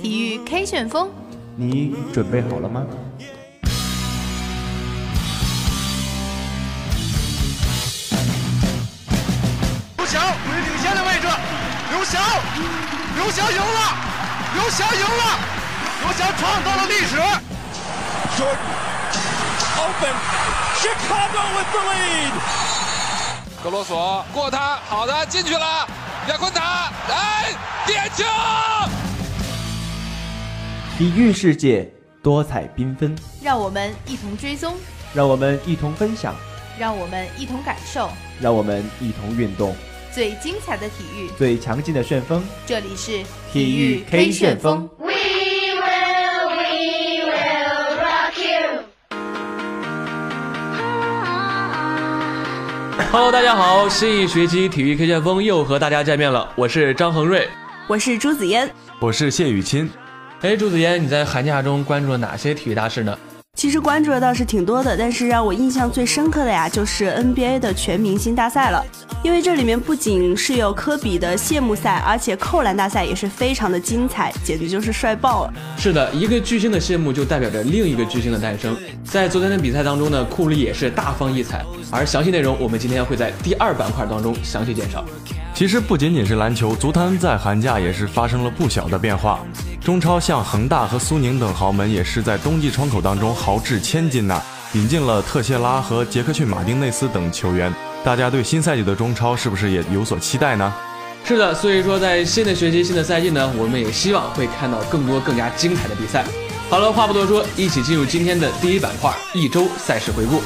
体育 K 旋风，你准备好了吗？刘翔处于领先的位置，刘翔，刘翔赢了，刘翔赢了，刘翔创造了历史。Jordan open, Chicago with the lead. 格罗索过他，好的进去了，亚昆塔，哎，点球！体育世界多彩缤纷，让我们一同追踪，让我们一同分享，让我们一同感受让我们一同运动，最精彩的体育。最强劲的旋风。这里是体育 K 旋风。Hello，大家好，新一学期体育 K 旋风又和大家见面了，我是张恒瑞。我是朱子嫣。我是谢雨欣。哎，朱子嫣，你在寒假中关注了哪些体育大事呢？其实关注的倒是挺多的，但是让我印象最深刻的呀，就是 NBA 的全明星大赛了。因为这里面不仅是有科比的谢幕赛，而且扣篮大赛也是非常的精彩，简直就是帅爆了。是的，一个巨星的谢幕就代表着另一个巨星的诞生。在昨天的比赛当中呢，库里也是大放异彩，而详细内容我们今天会在第二板块当中详细介绍。其实不仅仅是篮球，足坛在寒假也是发生了不小的变化。中超像恒大和苏宁等豪门也是在冬季窗口当中豪掷千金呐、引进了特谢拉和杰克逊马丁内斯等球员。大家对新赛季的中超是不是也有所期待呢？是的，所以说在新的学期、新的赛季呢，我们也希望会看到更多更加精彩的比赛。好了，话不多说，一起进入今天的第一板块——一周赛事回顾。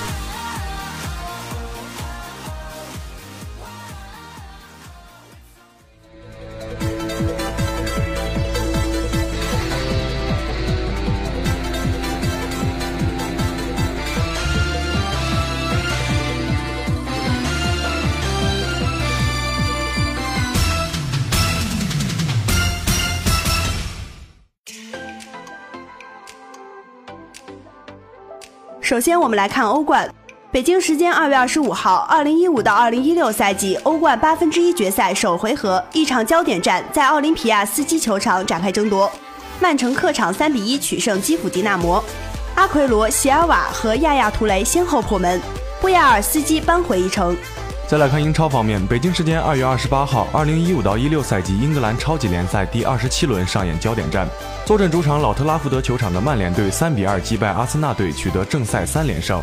首先，我们来看欧冠。北京时间二月二十五号，二零一五到二零一六赛季欧冠八分之一决赛首回合，一场焦点战在奥林匹亚斯基球场展开争夺。曼城客场三比一取胜基辅迪纳摩，阿奎罗、席尔瓦和亚亚图雷先后破门，布亚尔斯基扳回一城。再来看英超方面，北京时间二月二十八号，二零一五到一六赛季英格兰超级联赛第二十七轮上演焦点战，坐镇主场老特拉福德球场的曼联队三比二击败阿森纳队，取得正赛三连胜。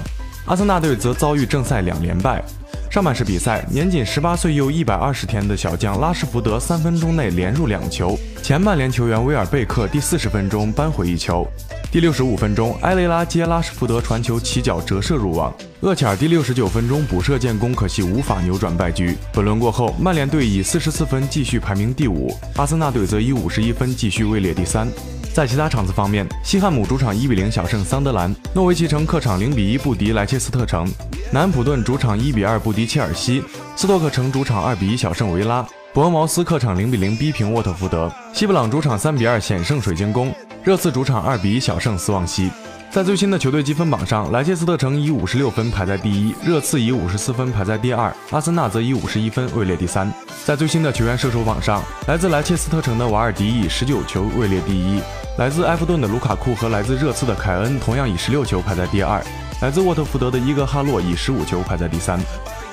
阿森纳队则遭遇正赛两连败。上半时比赛，年仅十八岁又一百二十天的小将拉什福德三分钟内连入两球，前曼联球员威尔贝克第四十分钟扳回一球。第六十五分钟，埃雷拉接拉什福德传球起脚折射入网，厄齐尔第六十九分钟补射建功，可惜无法扭转败局。本轮过后，曼联队以四十四分继续排名第五，阿森纳队则以五十一分继续位列第三。在其他场次方面，西汉姆主场一比零小胜桑德兰，诺维奇城客场零比一不敌莱切斯特城，南普顿主场一比二不敌切尔西，斯托克城主场二比一小胜维拉，伯恩茅斯客场零比零逼平沃特福德，西布朗主场三比二险胜水晶宫，热刺主场二比一小胜斯旺西。在最新的球队积分榜上，莱切斯特城以五十六分排在第一，热刺以五十四分排在第二，阿森纳则以五十一分位列第三。在最新的球员射手榜上，来自莱切斯特城的瓦尔迪以十九球位列第一，来自埃弗顿的卢卡库和来自热刺的凯恩同样以十六球排在第二，来自沃特福德的伊格哈洛以十五球排在第三。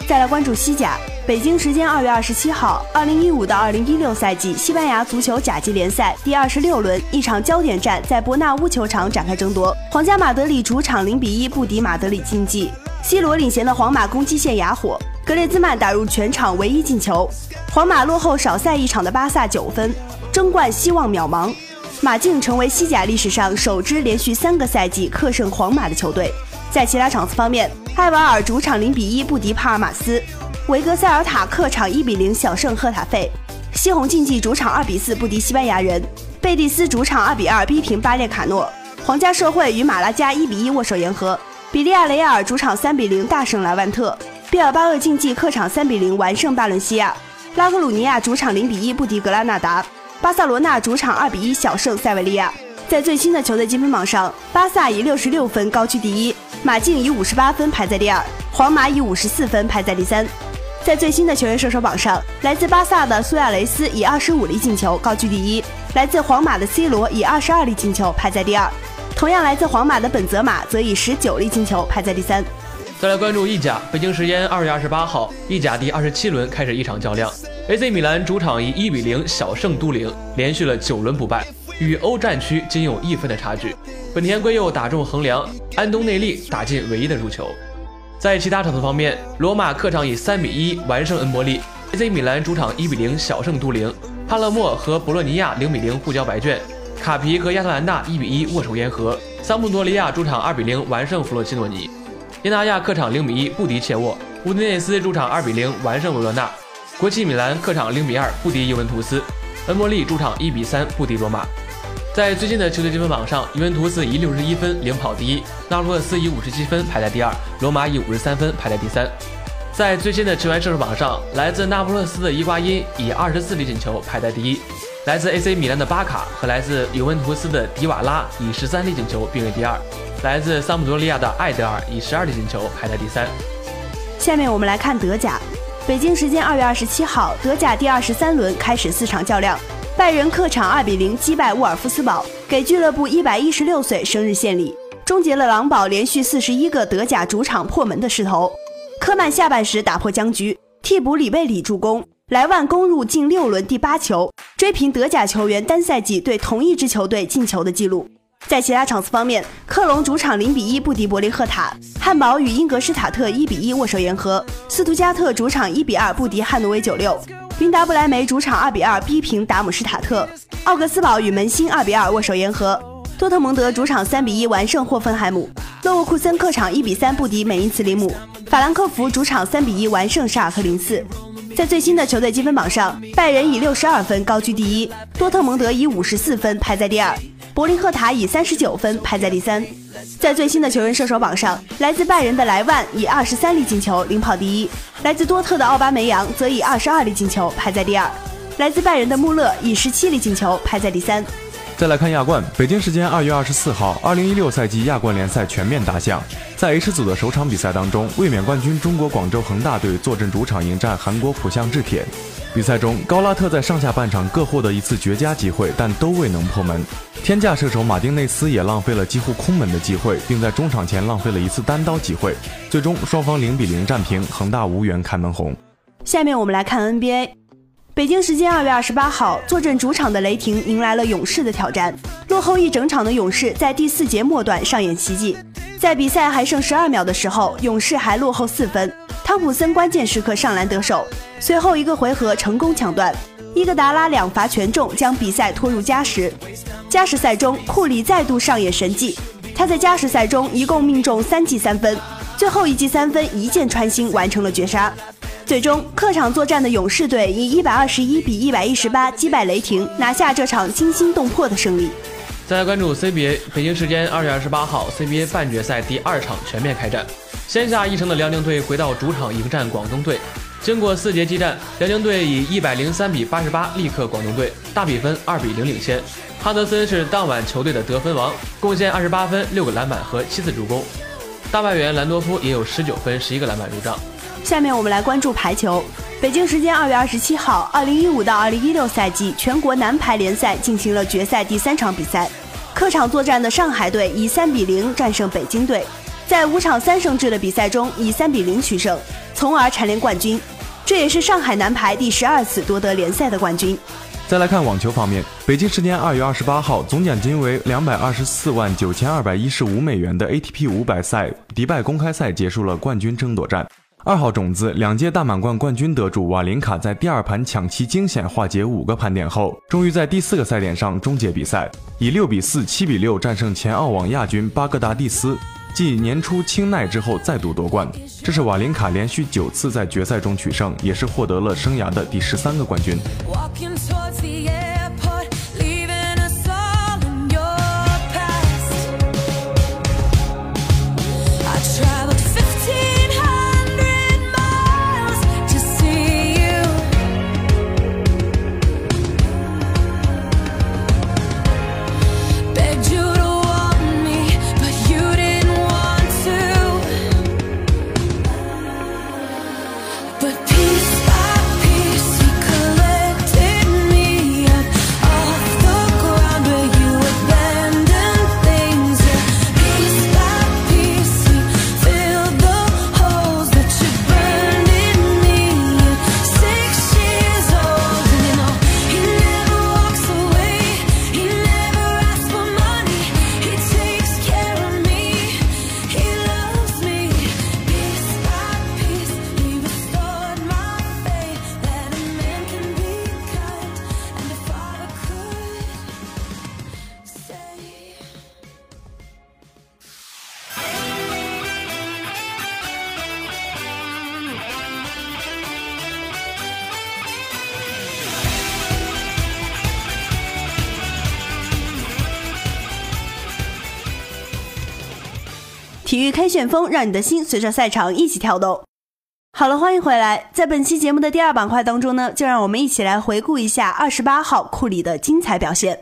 再来关注西甲，北京时间二月二十七号，二零一五到二零一六赛季西班牙足球甲级联赛第二十六轮，一场焦点战在伯纳乌球场展开争夺。皇家马德里主场零比一不敌马德里竞技，C 罗领衔的皇马攻击线哑火，格列兹曼打入全场唯一进球，皇马落后少赛一场的巴萨九分，争冠希望渺茫。马竞成为西甲历史上首支连续三个赛季客胜皇马的球队。在其他场次方面，埃瓦尔主场零比一不敌帕尔马斯，维格塞尔塔客场一比零小胜赫塔费，西红竞技主场二比四不敌西班牙人，贝蒂斯主场二比二逼平巴列卡诺，皇家社会与马拉加一比一握手言和，比利亚雷亚尔主场三比零大胜莱万特，毕尔巴鄂竞技客场三比零完胜巴伦西亚，拉格鲁尼亚主场零比一不敌格拉纳达，巴塞罗那主场二比一小胜塞维利亚。在最新的球队积分榜上，巴萨以六十六分高居第一，马竞以五十八分排在第二，皇马以五十四分排在第三。在最新的球员射手榜上，来自巴萨的苏亚雷斯以二十五粒进球高居第一，来自皇马的 C 罗以二十二粒进球排在第二。同样来自皇马的本泽马则以十九粒进球排在第三。再来关注意甲，北京时间二月二十八号，意甲第二十七轮开始一场较量，AC 米兰主场以一比零小胜都灵，连续了九轮不败，与欧战区仅有一分的差距。本田圭佑打中横梁，安东内利打进唯一的入球。在其他场次方面，罗马客场以三比一完胜恩波利，AC 米兰主场一比零小胜都灵，帕勒莫和博洛尼亚零比零互交白卷。卡皮和亚特兰大一比一握手言和，桑普多利亚主场二比零完胜弗洛西诺尼，耶纳亚客场零比一不敌切沃，乌迪内斯主场二比零完胜维罗纳，国际米兰客场零比二不敌尤文图斯，恩波利主场一比三不敌罗马。在最近的球队积分榜上，尤文图斯以六十一分领跑第一，那不勒斯以五十七分排在第二，罗马以五十三分排在第三。在最新的球员射手榜上，来自那不勒斯的伊瓜因以二十四粒进球排在第一。来自 AC 米兰的巴卡和来自尤文图斯的迪瓦拉以十三粒进球并列第二，来自桑普多利亚的艾德尔以十二粒进球排在第三。下面我们来看德甲，北京时间二月二十七号，德甲第二十三轮开始四场较量，拜仁客场二比零击败沃尔夫斯堡，给俱乐部一百一十六岁生日献礼，终结了狼堡连续四十一个德甲主场破门的势头。科曼下半时打破僵局，替补里贝里助攻。莱万攻入近六轮第八球，追平德甲球员单赛季对同一支球队进球的纪录。在其他场次方面，克隆主场零比一不敌柏林赫塔，汉堡与英格施塔特一比一握手言和，斯图加特主场一比二不敌汉诺威九六，云达不莱梅主场二比二逼平达姆施塔特，奥格斯堡与门兴二比二握手言和，多特蒙德主场三比一完胜霍芬海姆，勒沃库森客场一比三不敌美因茨林姆，法兰克福主场三比一完胜沙尔克零四。在最新的球队积分榜上，拜仁以六十二分高居第一，多特蒙德以五十四分排在第二，柏林赫塔以三十九分排在第三。在最新的球员射手榜上，来自拜仁的莱万以二十三粒进球领跑第一，来自多特的奥巴梅扬则以二十二粒进球排在第二，来自拜仁的穆勒以十七粒进球排在第三。再来看亚冠，北京时间二月二十四号，二零一六赛季亚冠联赛全面打响。在 H 组的首场比赛当中，卫冕冠军中国广州恒大队坐镇主场迎战韩国浦项制铁。比赛中，高拉特在上下半场各获得一次绝佳机会，但都未能破门。天价射手马丁内斯也浪费了几乎空门的机会，并在中场前浪费了一次单刀机会。最终，双方零比零战平，恒大无缘开门红。下面我们来看 NBA。北京时间二月二十八号，坐镇主场的雷霆迎来了勇士的挑战。落后一整场的勇士在第四节末段上演奇迹。在比赛还剩十二秒的时候，勇士还落后四分。汤普森关键时刻上篮得手，随后一个回合成功抢断，伊戈达拉两罚全中，将比赛拖入加时。加时赛中，库里再度上演神迹，他在加时赛中一共命中三记三分，最后一记三分一箭穿心完成了绝杀。最终，客场作战的勇士队以一百二十一比一百一十八击败雷霆，拿下这场惊心动魄的胜利。再来关注 CBA，北京时间二月二十八号，CBA 半决赛第二场全面开战。先下一城的辽宁队回到主场迎战广东队，经过四节激战，辽宁队以一百零三比八十八力克广东队，大比分二比零领先。哈德森是当晚球队的得分王，贡献二十八分、六个篮板和七次助攻。大外援兰多夫也有十九分、十一个篮板入账。下面我们来关注排球。北京时间二月二十七号，二零一五到二零一六赛季全国男排联赛进行了决赛第三场比赛。客场作战的上海队以三比零战胜北京队，在五场三胜制的比赛中以三比零取胜，从而蝉联冠军。这也是上海男排第十二次夺得联赛的冠军。再来看网球方面，北京时间二月二十八号，总奖金为两百二十四万九千二百一十五美元的 ATP 五百赛迪拜公开赛结束了冠军争夺战。二号种子、两届大满贯冠军得主瓦林卡在第二盘抢七惊险化解五个盘点后，终于在第四个赛点上终结比赛，以六比四、七比六战胜前澳网亚军巴格达蒂斯，继年初清奈之后再度夺冠。这是瓦林卡连续九次在决赛中取胜，也是获得了生涯的第十三个冠军。体育开旋风，让你的心随着赛场一起跳动。好了，欢迎回来。在本期节目的第二板块当中呢，就让我们一起来回顾一下二十八号库里的精彩表现。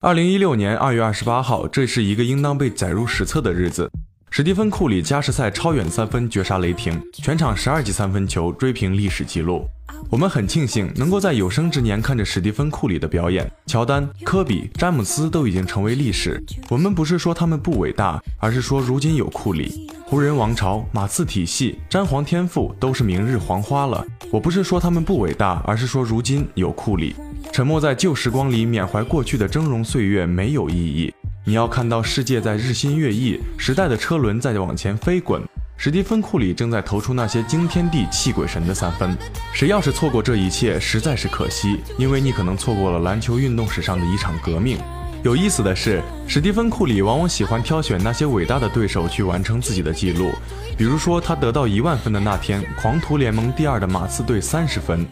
二零一六年二月二十八号，这是一个应当被载入史册的日子。史蒂芬·库里加时赛超远三分绝杀雷霆，全场十二记三分球，追平历史纪录。我们很庆幸能够在有生之年看着史蒂芬·库里的表演。乔丹、科比、詹姆斯都已经成为历史。我们不是说他们不伟大，而是说如今有库里。湖人王朝、马刺体系、詹皇天赋都是明日黄花了。我不是说他们不伟大，而是说如今有库里。沉默在旧时光里缅怀过去的峥嵘岁月没有意义。你要看到世界在日新月异，时代的车轮在往前飞滚。史蒂芬·库里正在投出那些惊天地泣鬼神的三分。谁要是错过这一切，实在是可惜，因为你可能错过了篮球运动史上的一场革命。有意思的是，史蒂芬·库里往往喜欢挑选那些伟大的对手去完成自己的记录。比如说，他得到一万分的那天，狂徒联盟第二的马刺队三十分；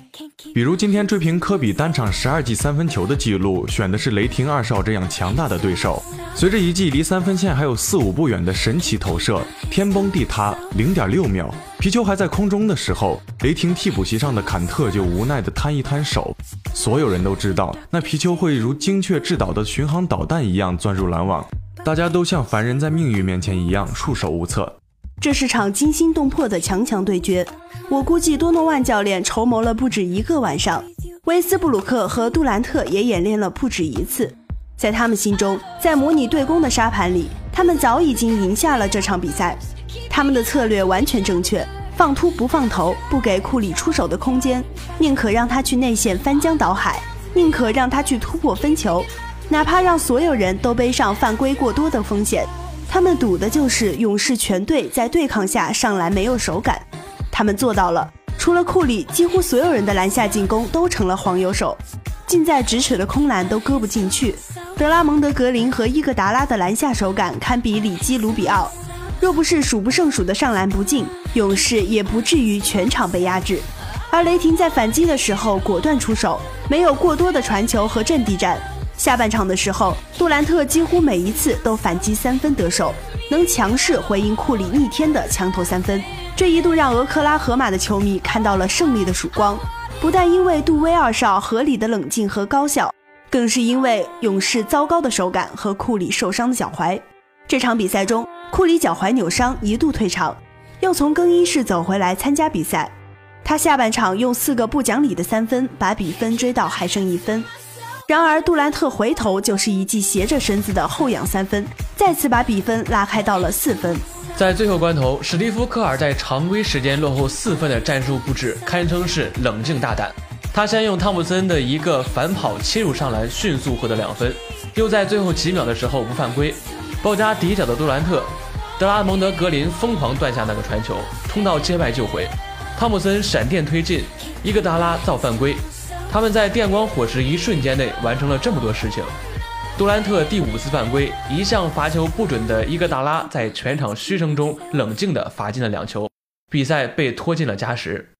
比如今天追平科比单场十二记三分球的记录，选的是雷霆二少这样强大的对手。随着一记离三分线还有四五步远的神奇投射，天崩地塌，零点六秒，皮球还在空中的时候，雷霆替补席上的坎特就无奈地摊一摊手。所有人都知道，那皮球会如精确制导的巡航导弹一样钻入篮网，大家都像凡人在命运面前一样束手无策。这是场惊心动魄的强强对决，我估计多诺万教练筹谋了不止一个晚上，威斯布鲁克和杜兰特也演练了不止一次。在他们心中，在模拟对攻的沙盘里，他们早已经赢下了这场比赛。他们的策略完全正确，放突不放投，不给库里出手的空间，宁可让他去内线翻江倒海，宁可让他去突破分球，哪怕让所有人都背上犯规过多的风险。他们赌的就是勇士全队在对抗下上篮没有手感，他们做到了。除了库里，几乎所有人的篮下进攻都成了黄油手，近在咫尺的空篮都搁不进去。德拉蒙德·格林和伊戈达拉的篮下手感堪比里基·卢比奥，若不是数不胜数的上篮不进，勇士也不至于全场被压制。而雷霆在反击的时候果断出手，没有过多的传球和阵地战。下半场的时候，杜兰特几乎每一次都反击三分得手，能强势回应库里逆天的强投三分。这一度让俄克拉荷马的球迷看到了胜利的曙光，不但因为杜威二少合理的冷静和高效，更是因为勇士糟糕的手感和库里受伤的脚踝。这场比赛中，库里脚踝扭伤，一度退场，又从更衣室走回来参加比赛。他下半场用四个不讲理的三分，把比分追到还剩一分。然而，杜兰特回头就是一记斜着身子的后仰三分，再次把比分拉开到了四分。在最后关头，史蒂夫·科尔在常规时间落后四分的战术布置堪称是冷静大胆。他先用汤普森的一个反跑切入上篮，迅速获得两分，又在最后几秒的时候不犯规，包夹底角的杜兰特，德拉蒙德·格林疯狂断下那个传球，冲到界外救回，汤普森闪电推进，伊戈达拉造犯规。他们在电光火石一瞬间内完成了这么多事情。杜兰特第五次犯规，一向罚球不准的伊戈达拉在全场嘘声中冷静地罚进了两球，比赛被拖进了加时。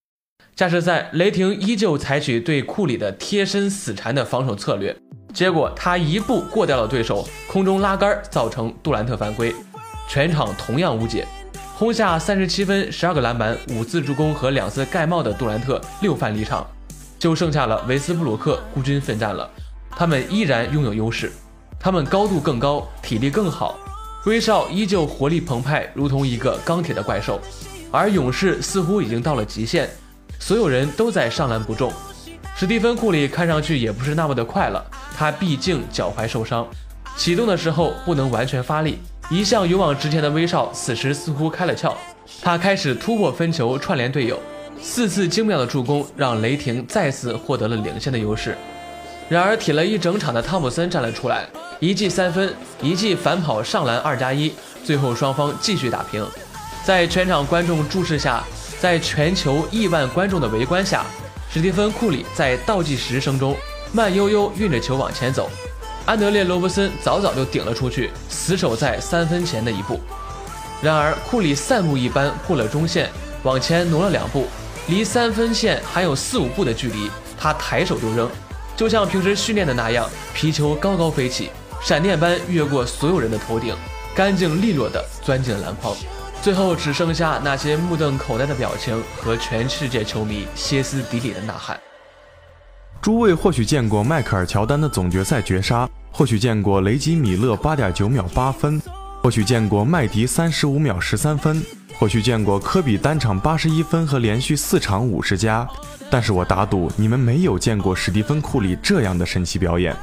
加时赛，雷霆依旧采取对库里的贴身死缠的防守策略，结果他一步过掉了对手，空中拉杆造成杜兰特犯规，全场同样无解。轰下三十七分、十二个篮板、五次助攻和两次盖帽的杜兰特六犯离场。就剩下了维斯布鲁克孤军奋战了，他们依然拥有优势，他们高度更高，体力更好，威少依旧活力澎湃，如同一个钢铁的怪兽，而勇士似乎已经到了极限，所有人都在上篮不中，史蒂芬库里看上去也不是那么的快了，他毕竟脚踝受伤，启动的时候不能完全发力，一向勇往直前的威少此时似乎开了窍，他开始突破分球，串联队友。四次精妙的助攻让雷霆再次获得了领先的优势。然而，铁了一整场的汤普森站了出来，一记三分，一记反跑上篮，二加一，最后双方继续打平。在全场观众注视下，在全球亿万观众的围观下，史蒂芬·库里在倒计时声中慢悠悠运着球往前走。安德烈·罗伯森早早就顶了出去，死守在三分前的一步。然而，库里散步一般过了中线，往前挪了两步。离三分线还有四五步的距离，他抬手就扔，就像平时训练的那样，皮球高高飞起，闪电般越过所有人的头顶。干净利落地钻进了篮筐。最后只剩下那些目瞪口呆的表情和全世界球迷歇斯底里的呐喊。诸位或许见过迈克尔·乔丹的总决赛绝杀，或许见过雷吉·米勒八点九秒八分，或许见过麦迪三十五秒十三分，或许见过科比单场八十一分和连续四场五十加。但是我打赌你们没有见过史蒂芬·库里这样的神奇表演。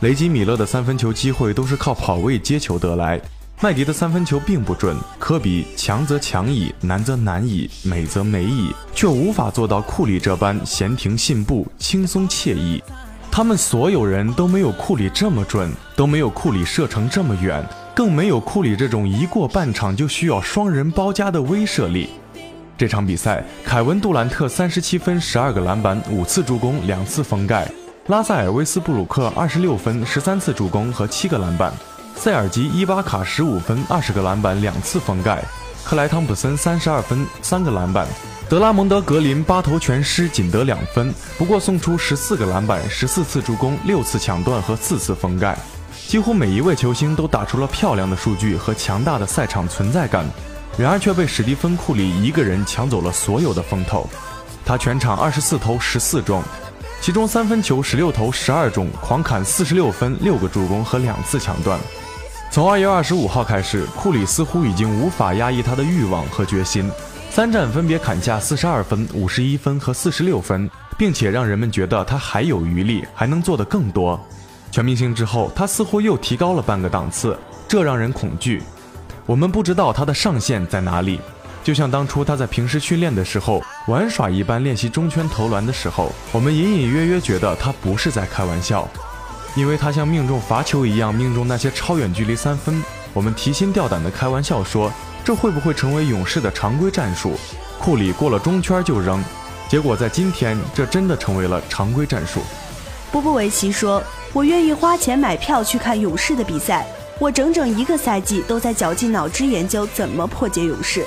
雷吉·米勒的三分球机会都是靠跑位接球得来，麦迪的三分球并不准。科比强则强矣，难则难矣，美则美矣，却无法做到库里这般闲庭信步、轻松惬意。他们所有人都没有库里这么准，都没有库里射程这么远，更没有库里这种一过半场就需要双人包夹的威慑力。这场比赛，凯文·杜兰特三十七分、十二个篮板、五次助攻、两次封盖；拉塞尔·威斯布鲁克二十六分、十三次助攻和七个篮板；塞尔吉·伊巴卡十五分、二十个篮板、两次封盖；克莱·汤普森三十二分、三个篮板；德拉蒙德·格林八投全失，仅得两分，不过送出十四个篮板、十四次助攻、六次抢断和四次封盖。几乎每一位球星都打出了漂亮的数据和强大的赛场存在感。然而却被史蒂芬·库里一个人抢走了所有的风头。他全场二十四投十四中，其中三分球十六投十二中，狂砍四十六分、六个助攻和两次抢断。从二月二十五号开始，库里似乎已经无法压抑他的欲望和决心，三战分别砍下四十二分、五十一分和四十六分，并且让人们觉得他还有余力，还能做得更多。全明星之后，他似乎又提高了半个档次，这让人恐惧。我们不知道他的上限在哪里，就像当初他在平时训练的时候玩耍一般练习中圈投篮的时候，我们隐隐约约觉得他不是在开玩笑，因为他像命中罚球一样命中那些超远距离三分。我们提心吊胆地开玩笑说，这会不会成为勇士的常规战术？库里过了中圈就扔。结果在今天，这真的成为了常规战术。波波维奇说：“我愿意花钱买票去看勇士的比赛。”我整整一个赛季都在绞尽脑汁研究怎么破解勇士，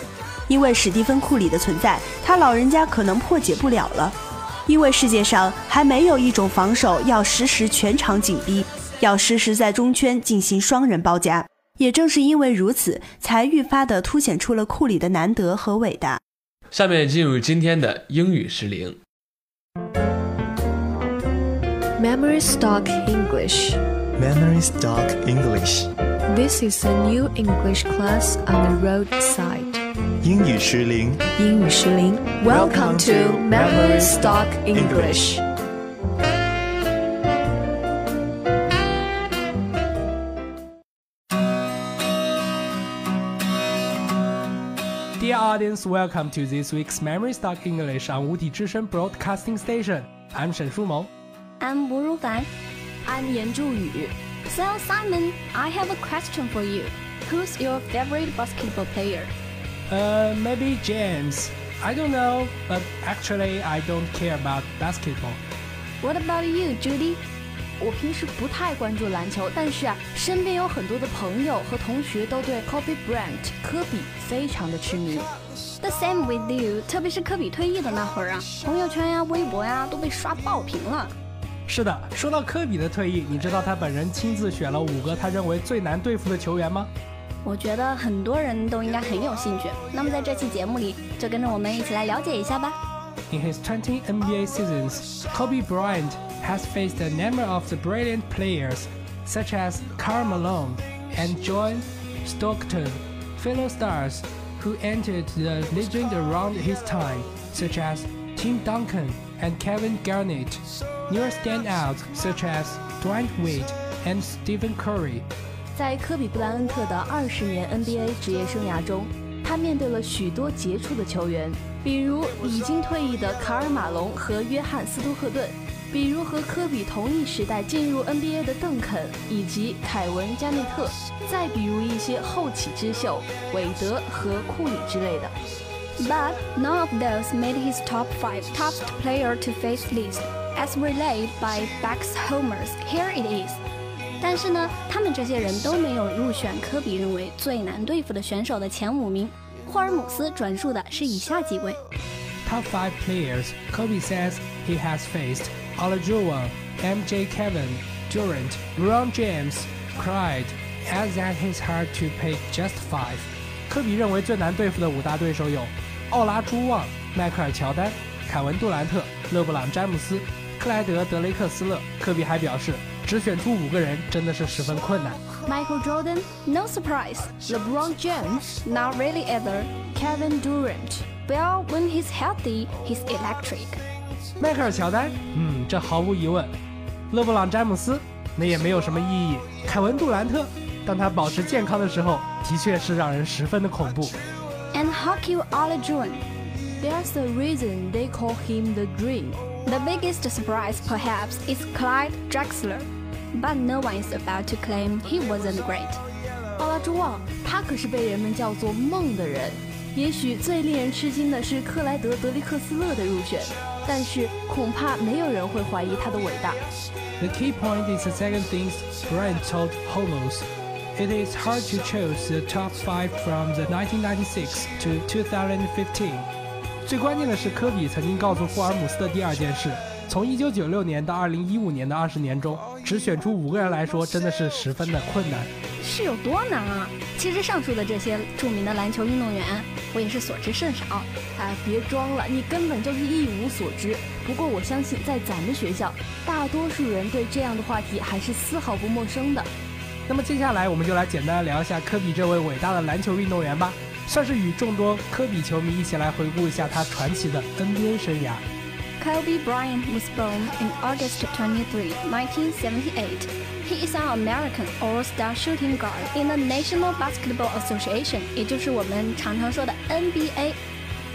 因为史蒂芬·库里的存在，他老人家可能破解不了了。因为世界上还没有一种防守要时时全场紧逼，要时时在中圈进行双人包夹。也正是因为如此，才愈发的凸显出了库里的难得和伟大。下面进入今天的英语失灵。Memory Stock English. Memory Stock English. This is a new English class on the roadside. 英语失灵。英语失灵。Welcome to Memory Stock English. Dear audience, welcome to this week's Memory Stock English on 无敌之声 Broadcasting Station. I'm 沈书萌。 I'm 吴如凡。 I'm 严祝宇。 So Simon, I have a question for you. Who's your favorite basketball player? Uh, maybe James. I don't know, but actually I don't care about basketball. What about you, Judy? 我平时不太关注篮球，但是啊，身边有很多的朋友和同学都对 Kobe Bryant 科比非常的痴迷。 The same with you，特别是科比退役的那会儿啊，朋友圈呀、微博呀都被刷爆屏了。 是的，说到科比的退役，你知道他本人亲自选了五个他认为最难对付的球员吗？我觉得很多人都应该很有兴趣。那么在这期节目里，就跟着我们一起来了解一下吧。 In his 20 NBA seasons, Kobe Bryant has faced a number of the brilliant players, such as Karl Malone and John Stockton, fellow stars who entered the legend around his time, such as Tim Duncan and Kevin Garnett. Newer standouts such as Dwight Wade and Stephen Curry. 在科比布莱恩特的二十年 NBA 职业生涯中，他面对了许多杰出的球员，比如已经退役的卡尔马龙和约翰斯图克顿，比如和科比同一时代进入 NBA 的邓肯以及凯文加内特，再比如一些后起之秀韦德和库里之类的。But none of those made his top five toughest player to face list, as relayed by Beck's Homers. Here it is. 但是呢，他们这些人都没有入选科比认为最难对付的选手的前五名。霍尔姆斯转述的是以下几位。 Top five players Kobe says he has faced Olajuwon, MJ Kevin, Durant, LeBron James, Clyde, adds that it's hard to pick just five. 科比认为最难对付的五大对手有奥拉朱旺、迈克尔乔丹、凯文杜兰特、勒布朗詹姆斯、 克莱德德雷克斯勒。科比还表示，只选出五个人真的是十分困难。Michael Jordan, no surprise. LeBron James, not really either. Kevin Durant, well, when he's healthy, he's electric. 迈克尔乔丹，嗯，这毫无疑问。勒布朗詹姆斯，那也没有什么意义。凯文杜兰特，当他保持健康的时候，的确是让人十分的恐怖。And Hakeem Olajuwon. There's a reason they call him the Dream. The biggest surprise, perhaps, is Clyde Drexler. But no one is about to claim he wasn't great. 奥拉朱旺，他可是被人们叫做梦的人。也许最令人吃惊的是克莱德德里克斯勒的入选，但是恐怕没有人会怀疑他的伟大。 The key point is the second thing Bryant told Homos. It is hard to choose the top five from the 1996 to 2015. 最关键的是，科比曾经告诉霍尔姆斯的第二件事：从1996年到2015年的二十年中，只选出五个人来说，真的是十分的困难。是有多难啊？其实上述的这些著名的篮球运动员，我也是所知甚少。哎，别装了，你根本就是一无所知。不过我相信，在咱们学校，大多数人对这样的话题还是丝毫不陌生的。那么接下来，我们就来简单的聊一下科比这位伟大的篮球运动员吧，算是与众多科比球迷一起来回顾一下他传奇的 NBA 生涯。 Kobe Bryant was born in August 23, 1978. He is an American All-Star shooting guard in the National Basketball Association, 也就是我们常常说的 NBA,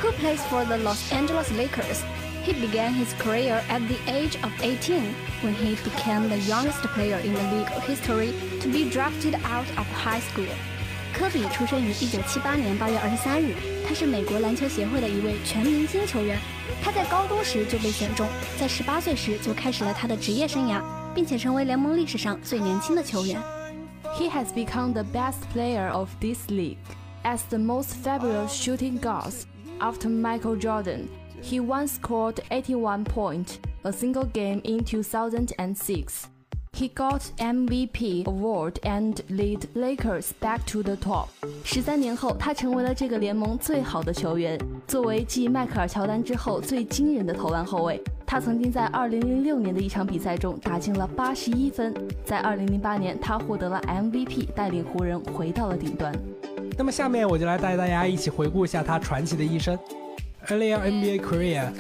who plays for the Los Angeles Lakers. He began his career at the age of 18 when he became the youngest player in the league history to be drafted out of high school. 科比出生于1978年8月23日，他是美国篮球协会的一位全明星球员。他在高中时就被选中，在18岁时就开始了他的职业生涯，并且成为联盟历史上最年轻的球员。He has become the best player of this league as the most fabulous shooting guards after Michael Jordan. He once scored 81 points a single game in 2006. He got MVP award and lead Lakers back to the top. 十三年后，他成为了这个联盟最好的球员。作为继迈克尔·乔丹之后最惊人的投篮后卫，他曾经在2006年的一场比赛中打进了81分。在2008年，他获得了 MVP，带领湖人回到了顶端。那么下面我就来带大家一起回顾一下他传奇的一生。Earlier NBA career,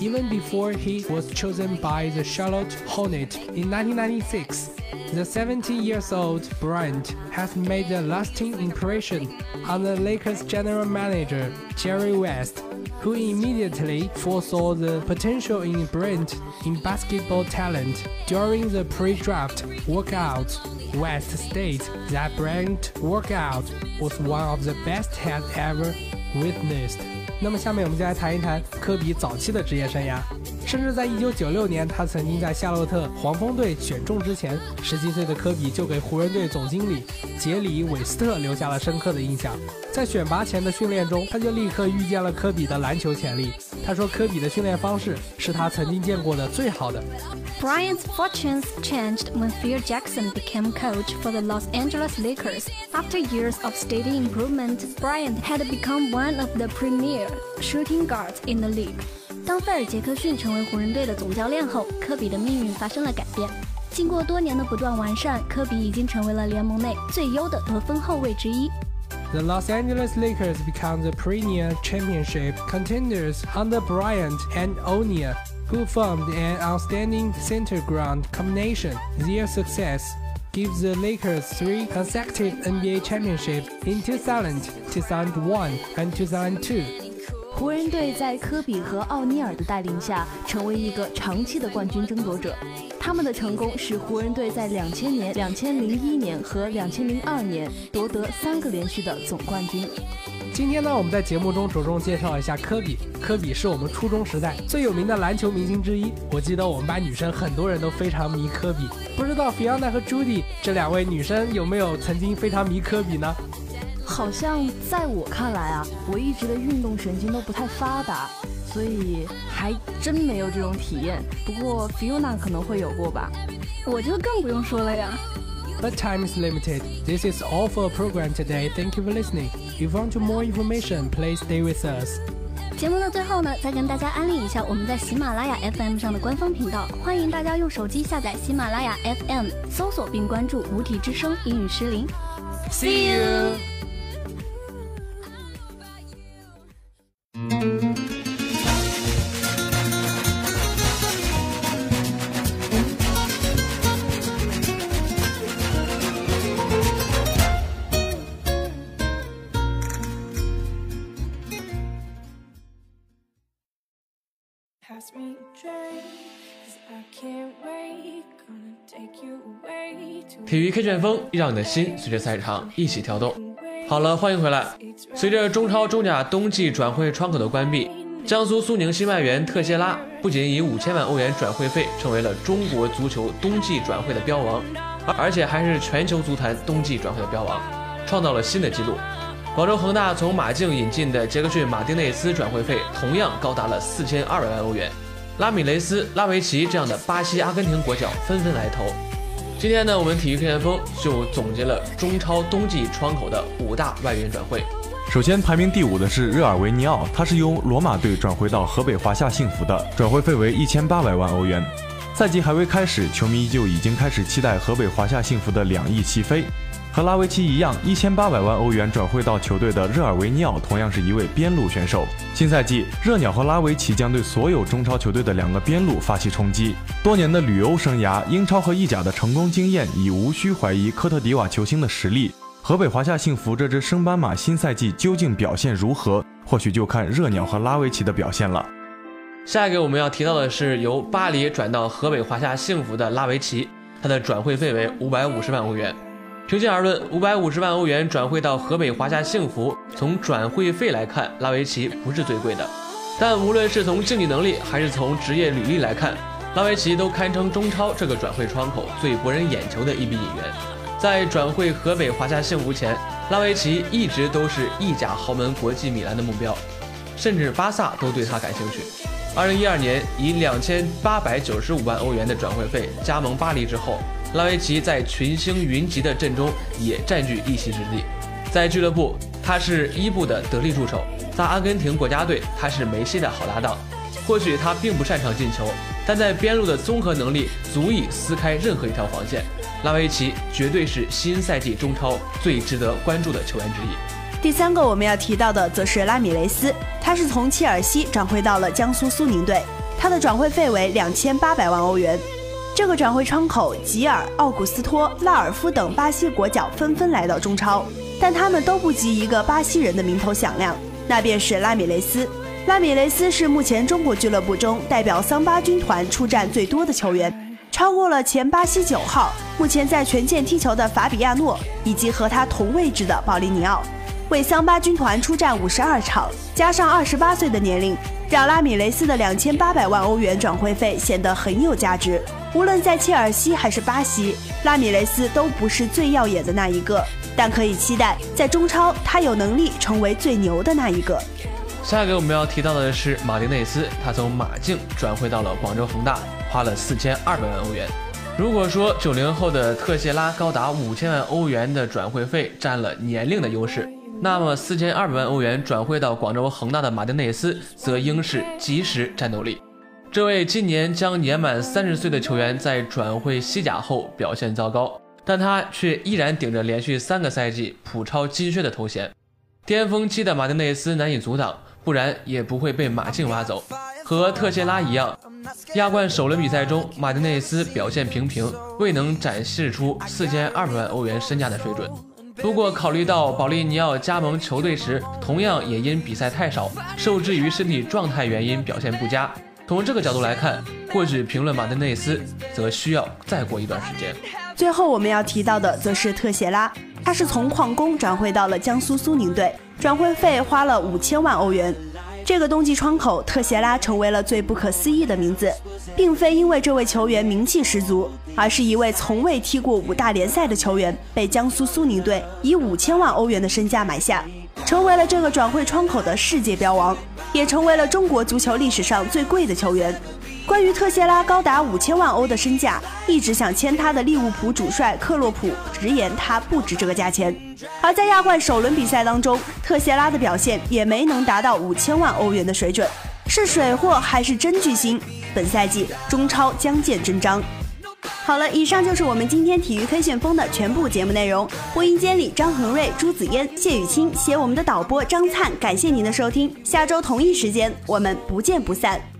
even before he was chosen by the Charlotte Hornets in 1996, the 70 years old Bryant has made a lasting impression on the Lakers general manager Jerry West, who immediately foresaw the potential in Bryant in basketball talent. During the pre-draft workout, West stated that Bryant workout was one of the best he had ever witnessed. 那么下面我们就来谈一谈科比早期的职业生涯。甚至在1996年，他曾经在夏洛特黄蜂队选中之前，17岁的科比就给湖人队总经理杰里韦斯特留下了深刻的印象。在选拔前的训练中，他就立刻预见了科比的篮球潜力。他说，科比的训练方式是他曾经见过的最好的。Bryant's fortunes changed when Phil Jackson became coach for the Los Angeles Lakers. After years of steady improvement, Bryant had become one of the premier shooting guards in the league. 当菲尔·杰克逊成为湖人队的总教练后，科比的命运发生了改变。经过多年的不断完善，科比已经成为了联盟内最优的得分后卫之一。The Los Angeles Lakers become the perennial championship contenders under Bryant and O'Neal, who formed an outstanding center ground combination. Their success gives the Lakers three consecutive NBA championships in 2000, 2001, and 2002. 湖人队在科比和奥尼尔的带领下，成为一个长期的冠军争夺者。他们的成功使湖人队在2000年、2001年和2002年夺得三个连续的总冠军。今天呢，我们在节目中着重介绍一下科比。科比是我们初中时代最有名的篮球明星之一。我记得我们班女生很多人都非常迷科比。不知道 Fiona 和 Judy 这两位女生有没有曾经非常迷科比呢？好像在我看来啊，我一直的运动神经都不太发达，所以还真没有这种体验。不过 Fiona 可能会有过吧？我就更不用说了呀。but time is limited. This is all for our program today. Thank you for listening. If you want more information, please stay with us. 节目的最后呢，再跟大家安利一下我们在喜马拉雅 FM 上的官方频道，欢迎大家用手机下载喜马拉雅 FM，搜索并关注“无体之声英语失灵”。See you. Pass me a drink, cause I can't wait. Gonna take you away 体育 K 旋风，让你的心随着赛场一起跳动。好了，欢迎回来。随着中超、中甲冬季转会窗口的关闭，江苏苏宁新外援特谢拉不仅以五千万欧元转会费成为了中国足球冬季转会的标王，而且还是全球足坛冬季转会的标王，创造了新的纪录。广州恒大从马竞引进的杰克逊·马丁内斯转会费同样高达了四千二百万欧元，拉米雷斯、拉维奇这样的巴西、阿根廷国脚纷纷来投。今天呢，我们体育 K 旋风就总结了中超冬季窗口的五大外援转会。首先排名第五的是热尔维尼奥，他是由罗马队转回到河北华夏幸福的，转会费为一千八百万欧元。赛季还未开始，球迷就已经开始期待河北华夏幸福的两翼齐飞。和拉维奇一样，一千八百万欧元转会到球队的热尔维尼奥同样是一位边路选手。新赛季，热鸟和拉维奇将对所有中超球队的两个边路发起冲击。多年的旅欧生涯、英超和意甲的成功经验，已无需怀疑科特迪瓦球星的实力。河北华夏幸福这支升班马新赛季究竟表现如何，或许就看热鸟和拉维奇的表现了。下一个我们要提到的是由巴黎转到河北华夏幸福的拉维奇，他的转会费为五百五十万欧元。平心而论，五百五十万欧元转会到河北华夏幸福，从转会费来看，拉维奇不是最贵的。但无论是从竞技能力还是从职业履历来看，拉维奇都堪称中超这个转会窗口最博人眼球的一笔引援。在转会河北华夏幸福前，拉维奇一直都是意甲豪门国际米兰的目标，甚至巴萨都对他感兴趣。二零一二年以两千八百九十五万欧元的转会费加盟巴黎之后，拉维奇在群星云集的阵中也占据一席之地。在俱乐部，他是伊布的得力助手；在阿根廷国家队，他是梅西的好搭档。或许他并不擅长进球，但在边路的综合能力足以撕开任何一条防线。拉维奇绝对是新赛季中超最值得关注的球员之一。第三个我们要提到的则是拉米雷斯，他是从切尔西转会到了江苏苏宁队，他的转会费为两千八百万欧元。这个转会窗口，吉尔、奥古斯托、拉尔夫等巴西国脚纷纷来到中超，但他们都不及一个巴西人的名头响亮，那便是拉米雷斯。拉米雷斯是目前中国俱乐部中代表桑巴军团出战最多的球员，超过了前巴西九号，目前在权健踢球的法比亚诺，以及和他同位置的保利尼奥。为桑巴军团出战五十二场，加上二十八岁的年龄，让拉米雷斯的两千八百万欧元转会费显得很有价值。无论在切尔西还是巴西，拉米雷斯都不是最耀眼的那一个，但可以期待在中超，他有能力成为最牛的那一个。下一个我们要提到的是马丁内斯，他从马竞转会到了广州恒大，花了四千二百万欧元。如果说九零后的特谢拉高达五千万欧元的转会费占了年龄的优势，那么四千二百万欧元转会到广州恒大的马丁内斯则应是及时战斗力。这位今年将年满三十岁的球员在转会西甲后表现糟糕，但他却依然顶着连续三个赛季普超金靴的头衔。巅峰期的马丁内斯难以阻挡，不然也不会被马竞挖走。和特谢拉一样，亚冠首轮比赛中，马丁内斯表现平平，未能展示出四千二百万欧元身价的水准。不过，考虑到保利尼奥加盟球队时，同样也因比赛太少，受制于身体状态原因表现不佳。从这个角度来看，或许评论马丁内斯则需要再过一段时间。最后我们要提到的则是特谢拉，他是从矿工转会到了江苏苏宁队，转会费花了五千万欧元。这个冬季窗口，特谢拉成为了最不可思议的名字，并非因为这位球员名气十足，而是一位从未踢过五大联赛的球员被江苏苏宁队以五千万欧元的身价买下，成为了这个转会窗口的世界标王，也成为了中国足球历史上最贵的球员。关于特谢拉高达五千万欧的身价，一直想签他的利物浦主帅克洛普直言他不值这个价钱。而在亚冠首轮比赛当中，特谢拉的表现也没能达到五千万欧元的水准，是水货还是真巨星？本赛季中超将见真章。好了，以上就是我们今天体育黑旋风的全部节目内容。播音间里，张恒瑞、朱子嫣、谢雨清，写我们的导播张灿，感谢您的收听。下周同一时间，我们不见不散。